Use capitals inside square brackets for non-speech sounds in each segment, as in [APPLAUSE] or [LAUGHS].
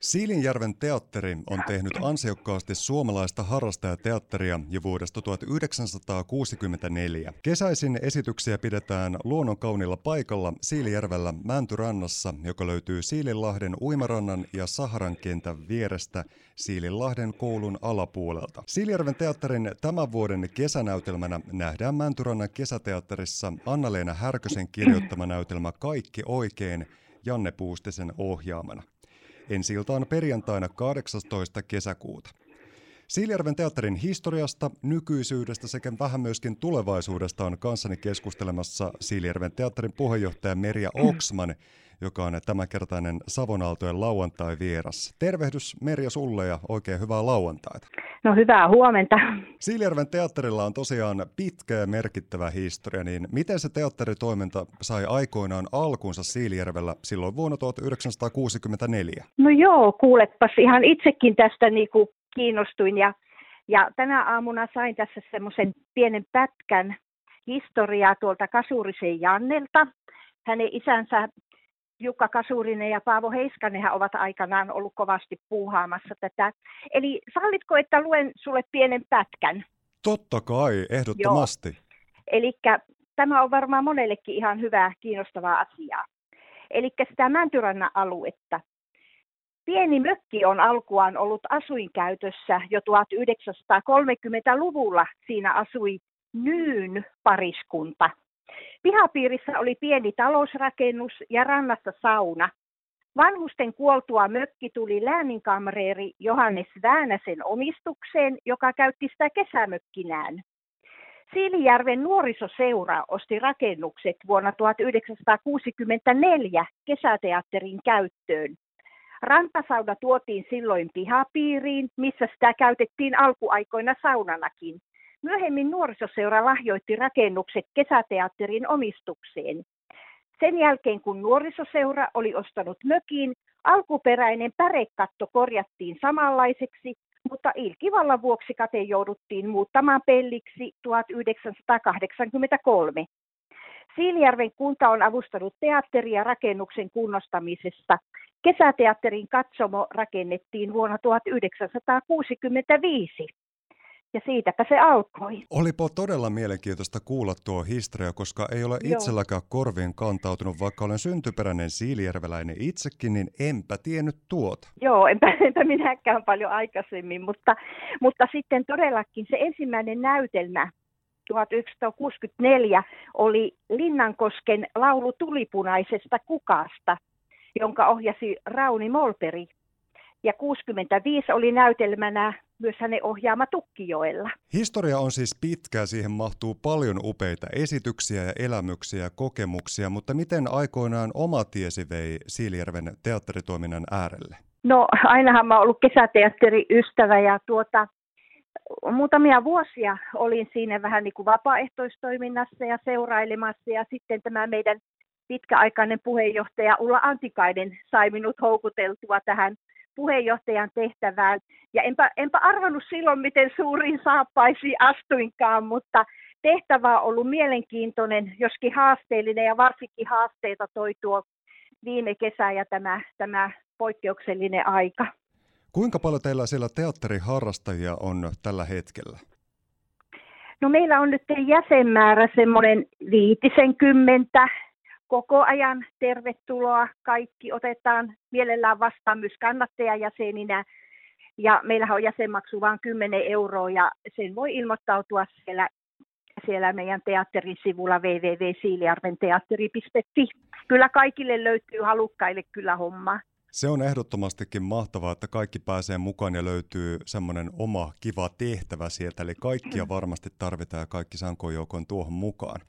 Siilinjärven teatteri on tehnyt ansiokkaasti suomalaista harrastajateatteria jo vuodesta 1964. Kesäisin esityksiä pidetään luonnonkaunilla paikalla Siilijärvellä Mäntyrannassa, joka löytyy Siilinlahden uimarannan ja Saharan kentän vierestä Siilinlahden koulun alapuolelta. Siilijärven teatterin tämän vuoden kesänäytelmänä nähdään Mäntyrannan kesäteatterissa Anna-Leena Härkösen kirjoittama näytelmä Kaikki oikein Janne Puustisen ohjaamana. Ensi on perjantaina 18. kesäkuuta. Siilijärven teatterin historiasta, nykyisyydestä sekä vähän myöskin tulevaisuudesta on kanssani keskustelemassa Siilijärven teatterin puheenjohtaja Merja Oksman, joka on tämänkertainen Savonaaltojen lauantai-vieras. Tervehdys Merja sulle ja oikein hyvää lauantaita. No hyvää huomenta. Siilijärven teatterilla on tosiaan pitkä ja merkittävä historia, niin miten se teatteritoiminta sai aikoinaan alkunsa Siilijärvellä silloin vuonna 1964? No joo, kuulepas ihan itsekin tästä niin kuin kiinnostuin ja, ja tänä aamuna sain tässä semmoisen pienen pätkän historiaa tuolta Kasurisen Jannelta. Hänen isänsä Jukka Kasurinen ja Paavo Heiskanenhan ovat aikanaan ollut kovasti puuhaamassa tätä. Eli sallitko, että luen sulle pienen pätkän? Totta kai, ehdottomasti. Eli tämä on varmaan monellekin ihan hyvää, kiinnostavaa asiaa. Eli sitä Mäntyrannan aluetta. Pieni mökki on alkuaan ollut asuinkäytössä jo 1930-luvulla. Siinä asui Nyyn pariskunta – Pihapiirissä oli pieni talousrakennus ja rannassa sauna. Vanhusten kuoltua mökki tuli lääninkamreeri Johannes Väänäsen omistukseen, joka käytti sitä kesämökkinään. Siilijärven nuorisoseura osti rakennukset vuonna 1964 kesäteatterin käyttöön. Rantasauna tuotiin silloin pihapiiriin, missä sitä käytettiin alkuaikoina saunanakin. Myöhemmin nuorisoseura lahjoitti rakennukset kesäteatterin omistukseen. Sen jälkeen kun nuorisoseura oli ostanut mökin, alkuperäinen pärekatto korjattiin samanlaiseksi, mutta ilkivallan vuoksi kate jouduttiin muuttamaan pelliksi 1983. Siilijärven kunta on avustanut teatteria rakennuksen kunnostamisesta. Kesäteatterin katsomo rakennettiin vuonna 1965 ja siitäpä se alkoi. Olipa todella mielenkiintoista kuulla tuo historia, koska ei ole itselläkään korviin kantautunut, vaikka olen syntyperäinen siilijärveläinen itsekin, niin enpä tiennyt tuota. Joo, enpä, [LAUGHS] enpä minäkään paljon aikaisemmin, mutta, mutta sitten todellakin se ensimmäinen näytelmä 1964 oli Linnankosken laulu tulipunaisesta kukasta, jonka ohjasi Rauni Molperi. Ja 65 oli näytelmänä myös hänen ohjaama Tukkijoella. Historia on siis pitkä, siihen mahtuu paljon upeita esityksiä ja elämyksiä ja kokemuksia, mutta miten aikoinaan oma tiesi vei Siilijärven teatteritoiminnan äärelle? No ainahan mä oon ollut kesäteatteriystävä ja tuota, muutamia vuosia olin siinä vähän niin kuin vapaaehtoistoiminnassa ja seurailemassa ja sitten tämä meidän pitkäaikainen puheenjohtaja Ulla Antikainen sai minut houkuteltua tähän puheenjohtajan tehtävään. Ja enpä, enpä arvannut silloin, miten suuriin saappaisiin astuinkaan, mutta tehtävä on ollut mielenkiintoinen, joskin haasteellinen ja varsinkin haasteita toi tuo viime kesä ja tämä, tämä poikkeuksellinen aika. Kuinka paljon teillä siellä teatteriharrastajia on tällä hetkellä? No meillä on nyt jäsenmäärä semmoinen viitisen kymmentä koko ajan tervetuloa. Kaikki otetaan mielellään vastaan myös kannattajajäseninä. Ja meillähän on jäsenmaksu vain 10 euroa ja sen voi ilmoittautua siellä, siellä meidän teatterin sivulla www.siiliarventeatteri.fi. Kyllä kaikille löytyy halukkaille kyllä homma. Se on ehdottomastikin mahtavaa, että kaikki pääsee mukaan ja löytyy semmoinen oma kiva tehtävä sieltä. Eli kaikkia varmasti tarvitaan ja kaikki sankojoukon tuohon mukaan.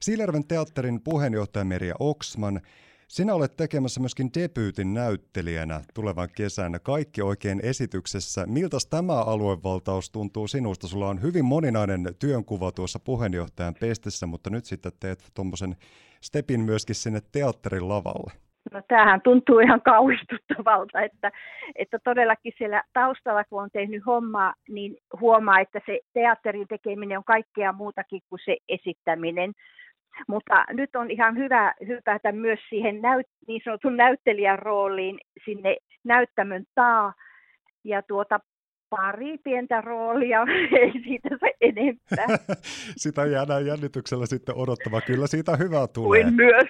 Siilerven teatterin puheenjohtaja Merja Oksman, sinä olet tekemässä myöskin debyytin näyttelijänä tulevan kesänä Kaikki oikein esityksessä. Miltä tämä aluevaltaus tuntuu sinusta? Sulla on hyvin moninainen työnkuva tuossa puheenjohtajan pestissä, mutta nyt sitten teet tuommoisen stepin myöskin sinne teatterin lavalle. No tämähän tuntuu ihan kauhistuttavalta, että, että todellakin siellä taustalla kun on tehnyt hommaa, niin huomaa, että se teatterin tekeminen on kaikkea muutakin kuin se esittäminen Mutta nyt on ihan hyvä hypätä myös siihen näyt, niin sanotun näyttelijän rooliin sinne näyttämön taa. Ja tuota, pari pientä roolia, [LAUGHS] ei siitä se enempää. [LAUGHS] Sitä jäädään jännityksellä sitten odottamaan. Kyllä siitä hyvää tulee. Kuin myös.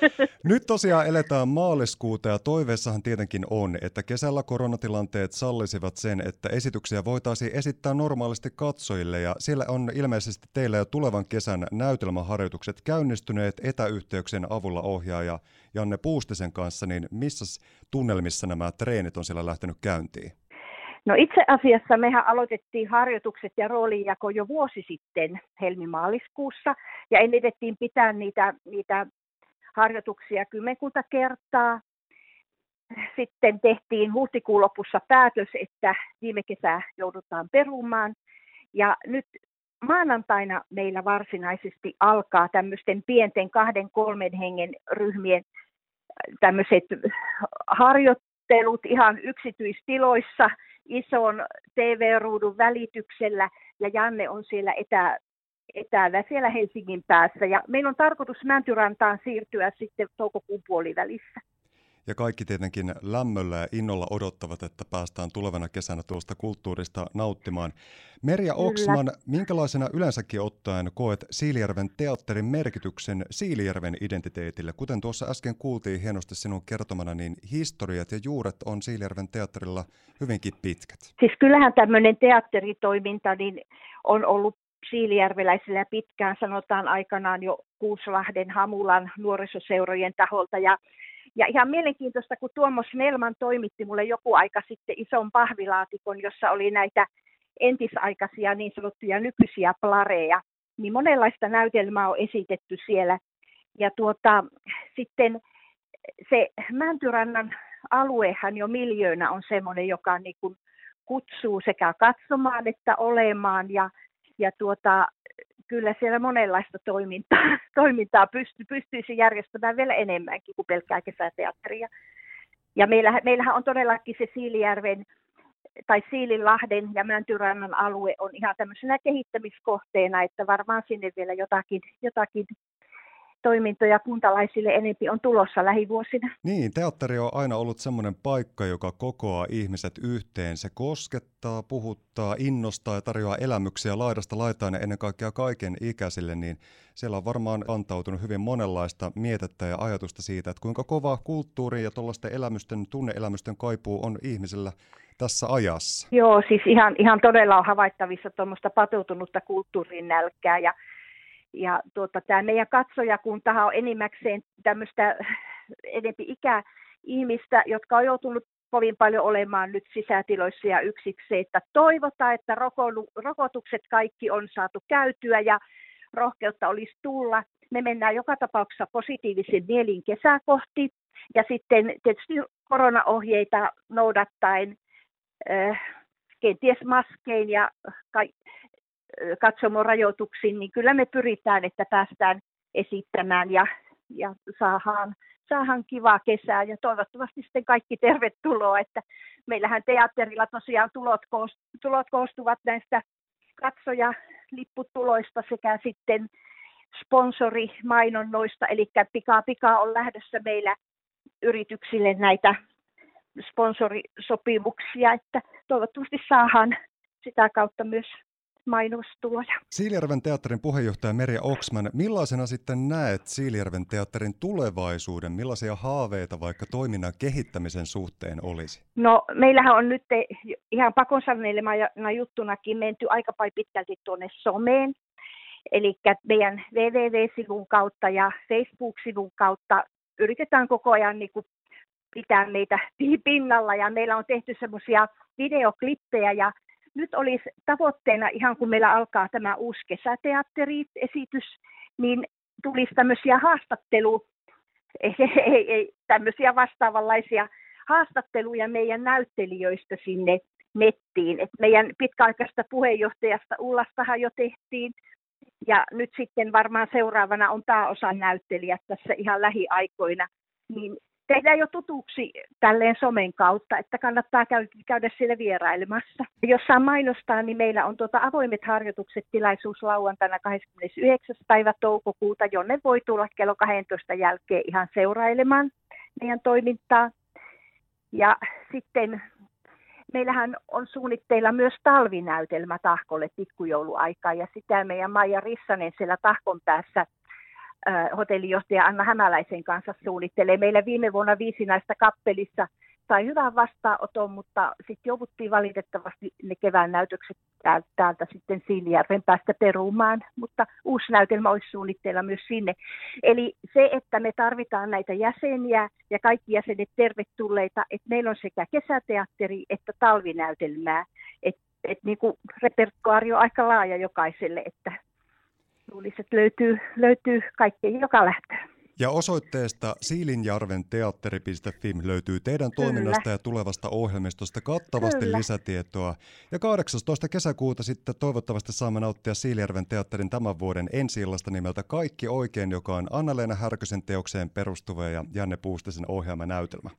[LAUGHS] Nyt tosiaan eletään maaliskuuta ja toiveessahan tietenkin on, että kesällä koronatilanteet sallisivat sen, että esityksiä voitaisiin esittää normaalisti katsojille ja siellä on ilmeisesti teillä jo tulevan kesän näytelmäharjoitukset käynnistyneet etäyhteyksien avulla ohjaaja Janne Puustisen kanssa, niin missä tunnelmissa nämä treenit on siellä lähtenyt käyntiin? No itse asiassa mehän aloitettiin harjoitukset ja roolijako jo vuosi sitten helmimaaliskuussa ja ennätettiin pitää niitä, niitä harjoituksia kymmenkunta kertaa. Sitten tehtiin huhtikuun lopussa päätös, että viime kesää joudutaan perumaan. Ja nyt maanantaina meillä varsinaisesti alkaa tämmöisten pienten kahden, kolmen hengen ryhmien tämmöiset harjoittelut ihan yksityistiloissa – ison TV-ruudun välityksellä ja Janne on siellä etä, etäällä siellä Helsingin päässä. Ja meillä on tarkoitus Mäntyrantaan siirtyä sitten toukokuun puolivälissä. Ja kaikki tietenkin lämmöllä ja innolla odottavat, että päästään tulevana kesänä tuosta kulttuurista nauttimaan. Merja Oksman, minkälaisena yleensäkin ottaen koet Siilijärven teatterin merkityksen Siilijärven identiteetille? Kuten tuossa äsken kuultiin hienosti sinun kertomana, niin historiat ja juuret on Siilijärven teatterilla hyvinkin pitkät. Siis kyllähän tämmöinen teatteritoiminta niin on ollut Siilijärveläisillä pitkään, sanotaan aikanaan jo Kuuslahden, Hamulan nuorisoseurojen taholta. Ja ja ihan mielenkiintoista, kun Tuomo Snellman toimitti mulle joku aika sitten ison pahvilaatikon, jossa oli näitä entisaikaisia niin sanottuja nykyisiä plareja, niin monenlaista näytelmää on esitetty siellä. Ja tuota, sitten se Mäntyrannan aluehan jo miljöönä on semmoinen, joka niin kutsuu sekä katsomaan että olemaan. Ja, ja tuota, kyllä siellä monenlaista toimintaa, [LAUGHS] toimintaa pysty, pystyisi järjestämään vielä enemmänkin kuin pelkkää kesäteatteria. Ja meillähän, meillähän on todellakin se Siilijärven tai Siilinlahden ja Mäntyrannan alue on ihan tämmöisenä kehittämiskohteena, että varmaan sinne vielä jotakin, jotakin toimintoja kuntalaisille enempi on tulossa lähivuosina. Niin, teatteri on aina ollut semmoinen paikka, joka kokoaa ihmiset yhteen. Se koskettaa, puhuttaa, innostaa ja tarjoaa elämyksiä laidasta laitaan ja ennen kaikkea kaiken ikäisille, niin siellä on varmaan antautunut hyvin monenlaista mietettä ja ajatusta siitä, että kuinka kova kulttuuri ja tuollaisten elämysten, tunneelämysten kaipuu on ihmisillä tässä ajassa. Joo, siis ihan, ihan todella on havaittavissa tuommoista patoutunutta kulttuurin nälkää ja ja tuota, tämä meidän katsojakuntahan on enimmäkseen tämmöistä enempi ikäihmistä, jotka on joutunut kovin paljon olemaan nyt sisätiloissa ja yksiksi, että toivotaan, että rokotukset kaikki on saatu käytyä ja rohkeutta olisi tulla. Me mennään joka tapauksessa positiivisen mielin kesää kohti ja sitten tietysti koronaohjeita noudattaen, äh, kenties maskein ja rajoituksiin, niin kyllä me pyritään, että päästään esittämään ja, ja saadaan, saadaan kivaa kesää ja toivottavasti sitten kaikki tervetuloa, että meillähän teatterilla tosiaan tulot, tulot koostuvat näistä katsoja lipputuloista sekä sitten sponsorimainonnoista, eli pika pika on lähdössä meillä yrityksille näitä sponsorisopimuksia, että toivottavasti saadaan sitä kautta myös mainostuloja. Siilijärven teatterin puheenjohtaja Merja Oksman, millaisena sitten näet Siilijärven teatterin tulevaisuuden? Millaisia haaveita vaikka toiminnan kehittämisen suhteen olisi? No meillähän on nyt ihan pakon juttunakin menty aika paljon pitkälti tuonne someen. Eli meidän www-sivun kautta ja Facebook-sivun kautta yritetään koko ajan niin kuin pitää meitä pinnalla ja meillä on tehty semmoisia videoklippejä ja nyt olisi tavoitteena, ihan kun meillä alkaa tämä uusi kesäteatteri-esitys, niin tulisi tämmöisiä haastattelu, [LAUGHS] ei, ei, tämmöisiä vastaavanlaisia haastatteluja meidän näyttelijöistä sinne nettiin. Et meidän pitkäaikaista puheenjohtajasta Ullastahan jo tehtiin, ja nyt sitten varmaan seuraavana on pääosan näyttelijät tässä ihan lähiaikoina. Niin tehdään jo tutuksi tälleen somen kautta, että kannattaa käydä siellä vierailemassa. Jos saa mainostaa, niin meillä on tuota avoimet harjoitukset tilaisuus lauantaina 29. päivä toukokuuta, jonne voi tulla kello 12 jälkeen ihan seurailemaan meidän toimintaa. Ja sitten meillähän on suunnitteilla myös talvinäytelmä Tahkolle pikkujouluaikaan ja sitä meidän Maija Rissanen siellä Tahkon päässä hotellijohtaja Anna Hämäläisen kanssa suunnittelee. Meillä viime vuonna viisi näistä kappelissa sai hyvän vastaanoton, mutta sitten jouduttiin valitettavasti ne kevään näytökset täältä, täältä sitten Siilijärven päästä perumaan, mutta uusi näytelmä olisi suunnitteilla myös sinne. Eli se, että me tarvitaan näitä jäseniä ja kaikki jäsenet tervetulleita, että meillä on sekä kesäteatteri että talvinäytelmää, että et niin repertuaari on aika laaja jokaiselle, että että löytyy, löytyy kaikkien joka lähtöön. Ja osoitteesta siilinjärven teatteri.fi löytyy teidän Kyllä. toiminnasta ja tulevasta ohjelmistosta kattavasti Kyllä. lisätietoa. Ja 18. kesäkuuta sitten toivottavasti saamme nauttia Siilijärven teatterin tämän vuoden ensi nimeltä Kaikki oikein, joka on Anna-Leena Härkösen teokseen perustuva ja Janne Puustisen ohjelmanäytelmä.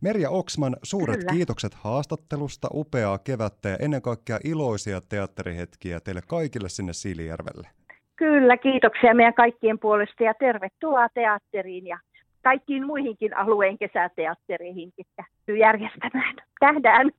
Merja Oksman, suuret Kyllä. kiitokset haastattelusta, upeaa kevättä ja ennen kaikkea iloisia teatterihetkiä teille kaikille sinne Siilijärvelle. Kyllä, kiitoksia meidän kaikkien puolesta ja tervetuloa teatteriin ja kaikkiin muihinkin alueen kesäteattereihin, jotka järjestämään. Tähdään!